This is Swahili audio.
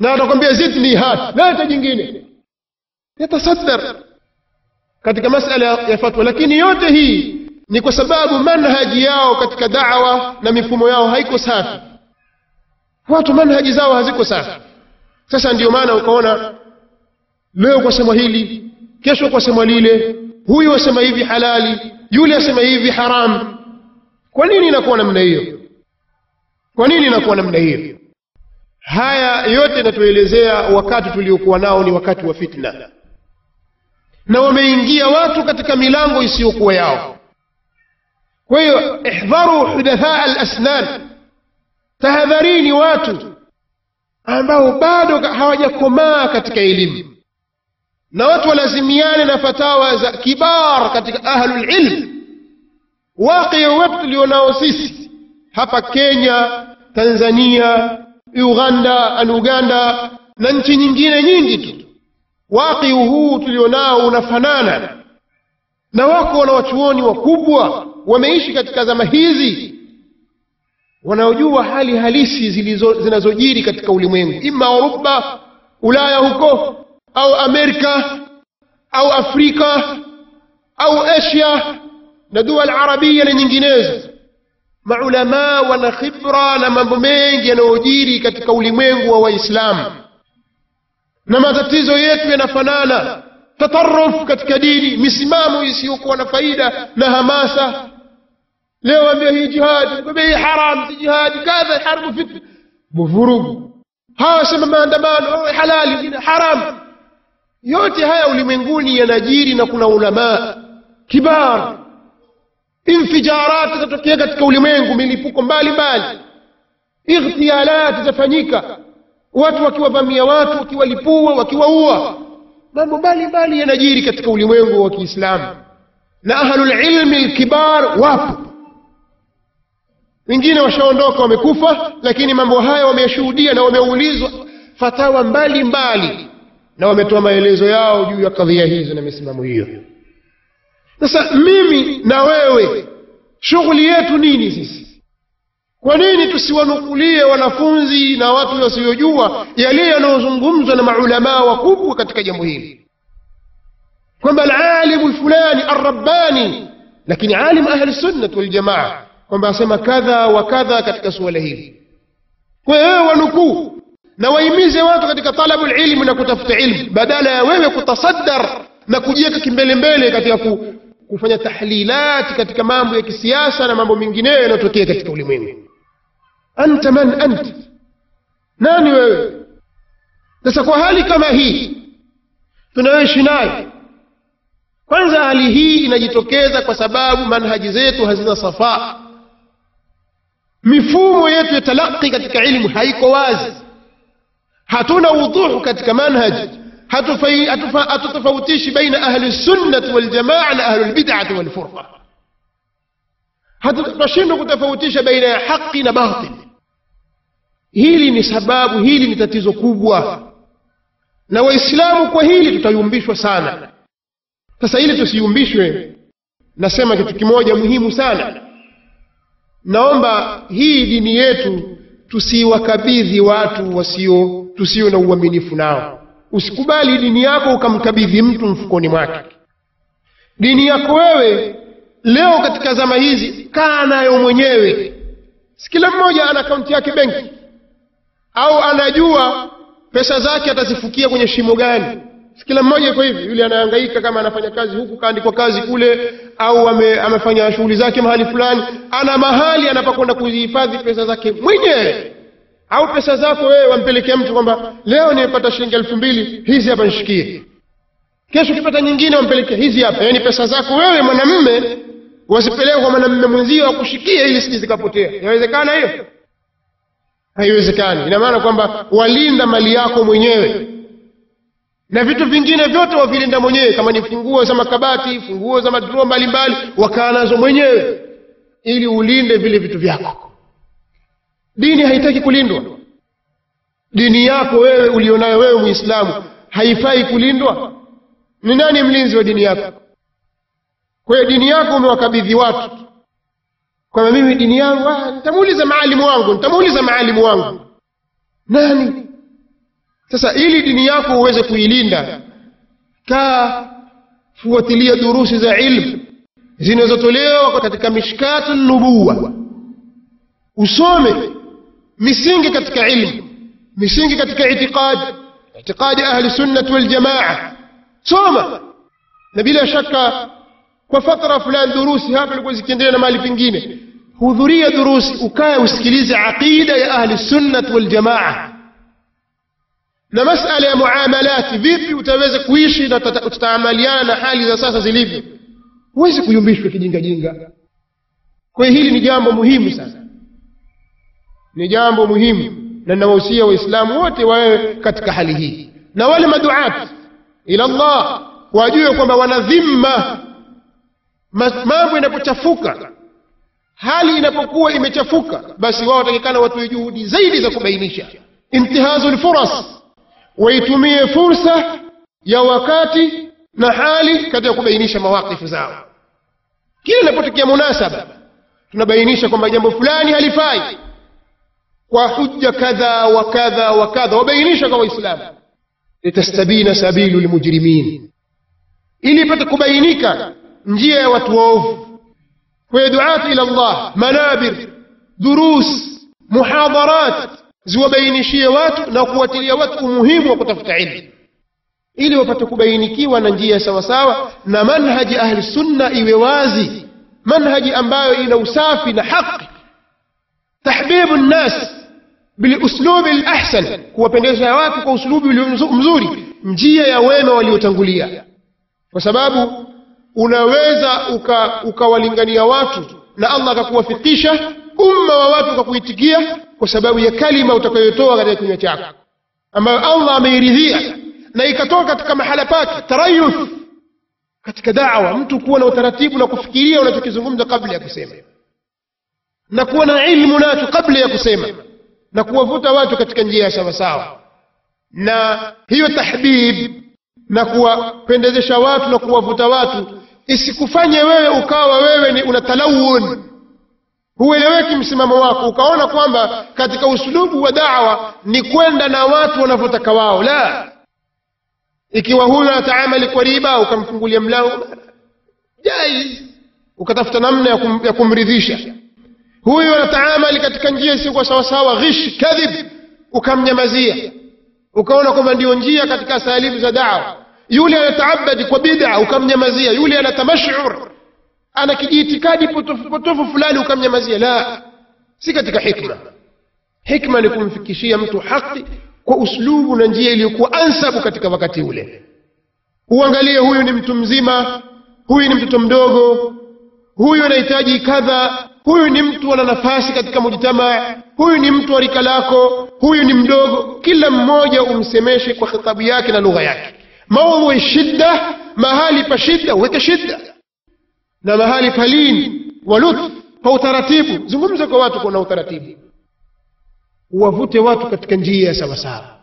na atakwambia zidni hat leta jingine. Yatasaddar katika masala ya fatwa lakini yote hii ni kwa sababu manhaji yao katika dawa na mifumo yao haiko safi. Watu manhaji zao haziko safi. Sasa ndio maana ukaona leo kwa sema hili kesho kwa sema lile huyu asema hivi halali yule asema hivi haramu kwa nini inakuwa namna hiyo? Kwa nini inakuwa namna hiyo haya yote natuelezea wakati tuliokuwa nao ni wakati wa fitna. Na wameingia watu katika milango isiyokuwa yao. Kwa hiyo ihdharu hudathaa alasnan tahadharini watu ambao bado hawajakomaa katika elimu. Na watu walazimiane na fatawa za kibar katika ahlulilm Waqia wetu tulionao sisi hapa kenya tanzania uganda na uganda na nchi nyingine nyingi tu. Waqi huu tulionao unafanana. Na wako wanawachuoni wakubwa wameishi katika zama hizi wanaojua hali halisi zinazojiri katika ulimwengu. Ima uruba ulaya huko au amerika au afrika au asia na dual arabia na nyinginezo maulamaa wana khibra na mambo mengi yanayojiri katika ulimwengu wa waislamu na matatizo yetu yanafanana tataruf katika dini misimamo isiyokuwa na faida na hamasa leo ambia hii jihadi kwambia hii haram si jihadi kadha harbu fitna vurugu hawa sema maandamano halali haram yote haya ulimwenguni yanajiri na kuna ulamaa kibar infijarat zitatokea katika ulimwengu milipuko mbalimbali. Ightialat zitafanyika. Watu wakiwavamia watu wakiwalipua wakiwaua. Mambo mbalimbali yanajiri katika ulimwengu wa kiislamu. Na ahlulilmi lkibar wapo. Wengine washaondoka wamekufa lakini mambo haya wameyashuhudia na wameulizwa fatawa mbalimbali. Mbali, na wametoa maelezo yao juu ya kadhia hizo na misimamo hiyo sasa mimi na wewe shughuli yetu nini sisi? Kwa nini tusiwanukulie wanafunzi na watu wasiojua yale yanayozungumzwa na maulamaa wakubwa katika jambo hili? Kwamba alalimu fulani arrabbani lakini alim ahli sunnat waljamaa kwamba asema kadha wa kadha katika suala hili. Kwa wewe wanukuu na wahimize watu katika talabu lilmu na kutafuta ilmu badala ya wewe kutasaddar na kujiweka kimbelembele katika kufanya tahlilati katika mambo ya kisiasa na mambo mengineyo yanayotokea katika ulimwengu. Anta man ant? Nani wewe? Sasa kwa hali kama hii tunayoishi nayo kwanza hali hii inajitokeza kwa sababu manhaji zetu hazina safaa mifumo yetu ya talaqi katika ilmu haiko wazi. Hatuna wudhuhu katika manhaj hatutofautishi baina ahli sunnati waljamaa na ahli lbidati walfurqa hatutashindwa kutofautisha baina ya haqi na batil. Hili ni sababu hili ni tatizo kubwa. Na waislamu kwa hili tutayumbishwa sana. Sasa ili tusiyumbishwe nasema kitu kimoja muhimu sana. Naomba hii dini yetu tusiwakabidhi watu wasio tusio na uaminifu nao usikubali dini yako ukamkabidhi mtu mfukoni mwake. Dini yako wewe leo katika zama hizi kaa nayo mwenyewe. Si kila mmoja ana akaunti yake benki. Au anajua pesa zake atazifukia kwenye shimo gani. Si kila mmoja iko hivi. Yule anahangaika kama anafanya kazi huku kaandikwa kazi kule au ame, amefanya shughuli zake mahali fulani. Ana mahali anapokwenda kuzihifadhi pesa zake mwenyewe au pesa zako wewe wampelekea mtu kwamba leo nimepata shilingi elfu mbili hizi hapa nishikie. Kesho ukipata nyingine wampelekea hizi hapa. Yaani pesa zako wewe mwanamme wasipeleke kwa mwanamme mwenzio akushikie ili siji zikapotea. Inawezekana hiyo? Haiwezekani. Ina maana kwamba walinda mali yako mwenyewe. Na vitu vingine vyote wavilinda mwenyewe kama ni funguo za makabati funguo za madroo mbalimbali wakaa nazo mwenyewe ili ulinde vile vitu vyako dini haitaki kulindwa. Dini yako wewe ulionayo wewe muislamu haifai kulindwa? Ni nani mlinzi wa dini yako? Kwa hiyo dini yako umewakabidhi watu kwamba mimi dini yangu nitamuuliza maalimu wangu nitamuuliza maalimu wangu. Nani? Sasa ili dini yako uweze kuilinda kaa fuatilia durusi za ilmu zinazotolewa katika mishkatu nubuwa. Usome misingi katika ilmu misingi katika itiqadi itiqadi ahli sunnati waljamaa soma na bila shaka kwa fatra fulani durusi hapa ilikuwa zikiendelea na mahali pengine hudhuria durusi ukaye usikilize aqida ya ahli sunnati waljamaa na masala ya muamalati vipi utaweza kuishi na tutaamaliana na hali za sasa zilivyo huwezi kuyumbishwa kijingajinga kwa hiyo hili ni jambo muhimu sana ni jambo muhimu na nawahusia waislamu wote wawe katika hali hii na wale maduat ila Allah wajue kwamba wana dhimma mambo inapochafuka hali inapokuwa imechafuka basi wao watakikana watoe juhudi zaidi za kubainisha intihazu lfuras waitumie fursa ya wakati na hali katika kubainisha mawakifu zao kila inapotokea munasaba tunabainisha kwamba jambo fulani halifai kwa hujja kadha wa kadha wa kadha wabainisha kwa waislamu litastabina sabilu lmujrimin ili ipate kubainika njia ya watu waovu kwa duati ila llah manabir durus muhadharat ziwabainishie watu na kuwatilia watu umuhimu wa kutafuta ilmu ili wapate kubainikiwa na njia sawasawa na manhaji ahli sunna iwe wazi manhaji ambayo ina usafi na haqi tahbibu nnas biluslubi lahsan kuwapendeza watu kwa uslubi ulio mzuri njia ya wema waliotangulia kwa sababu unaweza ukawalingania uka watu na allah akakuwafikisha umma wa watu ukakuitikia kwa sababu ya kalima utakayotoa katika kinywa chako ambayo allah ameiridhia na ikatoka katika mahala pake tarayuf katika dawa mtu kuwa na utaratibu na kufikiria unachokizungumza kabla ya kusema na kuwa na ilmu nacho kabla ya kusema na kuwavuta watu katika njia ya sawasawa. Na hiyo tahbib na kuwapendezesha watu na kuwavuta watu isikufanye wewe ukawa wewe ni una talawun. Hueleweki msimamo wako ukaona kwamba katika usulubu wa dawa ni kwenda na watu wanavyotaka wao. La. Ikiwa huyo anataamali kwa riba ukamfungulia mlango jaiz ukatafuta namna ya kumridhisha huyu anataamali katika njia isiyokuwa sawasawa ghish kadhib ukamnyamazia. Ukaona kwamba ndio njia katika salimu za dawa. Yule anataabadi kwa bid'a ukamnyamazia. Yule anatamashur, ana kijiitikadi potofu potofu fulani ukamnyamazia. La si katika hikma. Hikma ni kumfikishia mtu haki kwa uslubu na njia iliyokuwa ansabu katika wakati ule. Uangalie huyu ni mtu mzima huyu ni mtoto mdogo huyu anahitaji kadha huyu ni mtu ana nafasi katika mujtamaa. Huyu ni mtu wa rika lako. Huyu ni mdogo. Kila mmoja umsemeshe kwa khitabu yake na lugha yake. Maudhui shidda mahali pa shidda uweke shidda. Na mahali pa lini? Wa lutf, pa utaratibu. Zungumza kwa watu kuna utaratibu. Uwavute watu katika njia ya sawasawa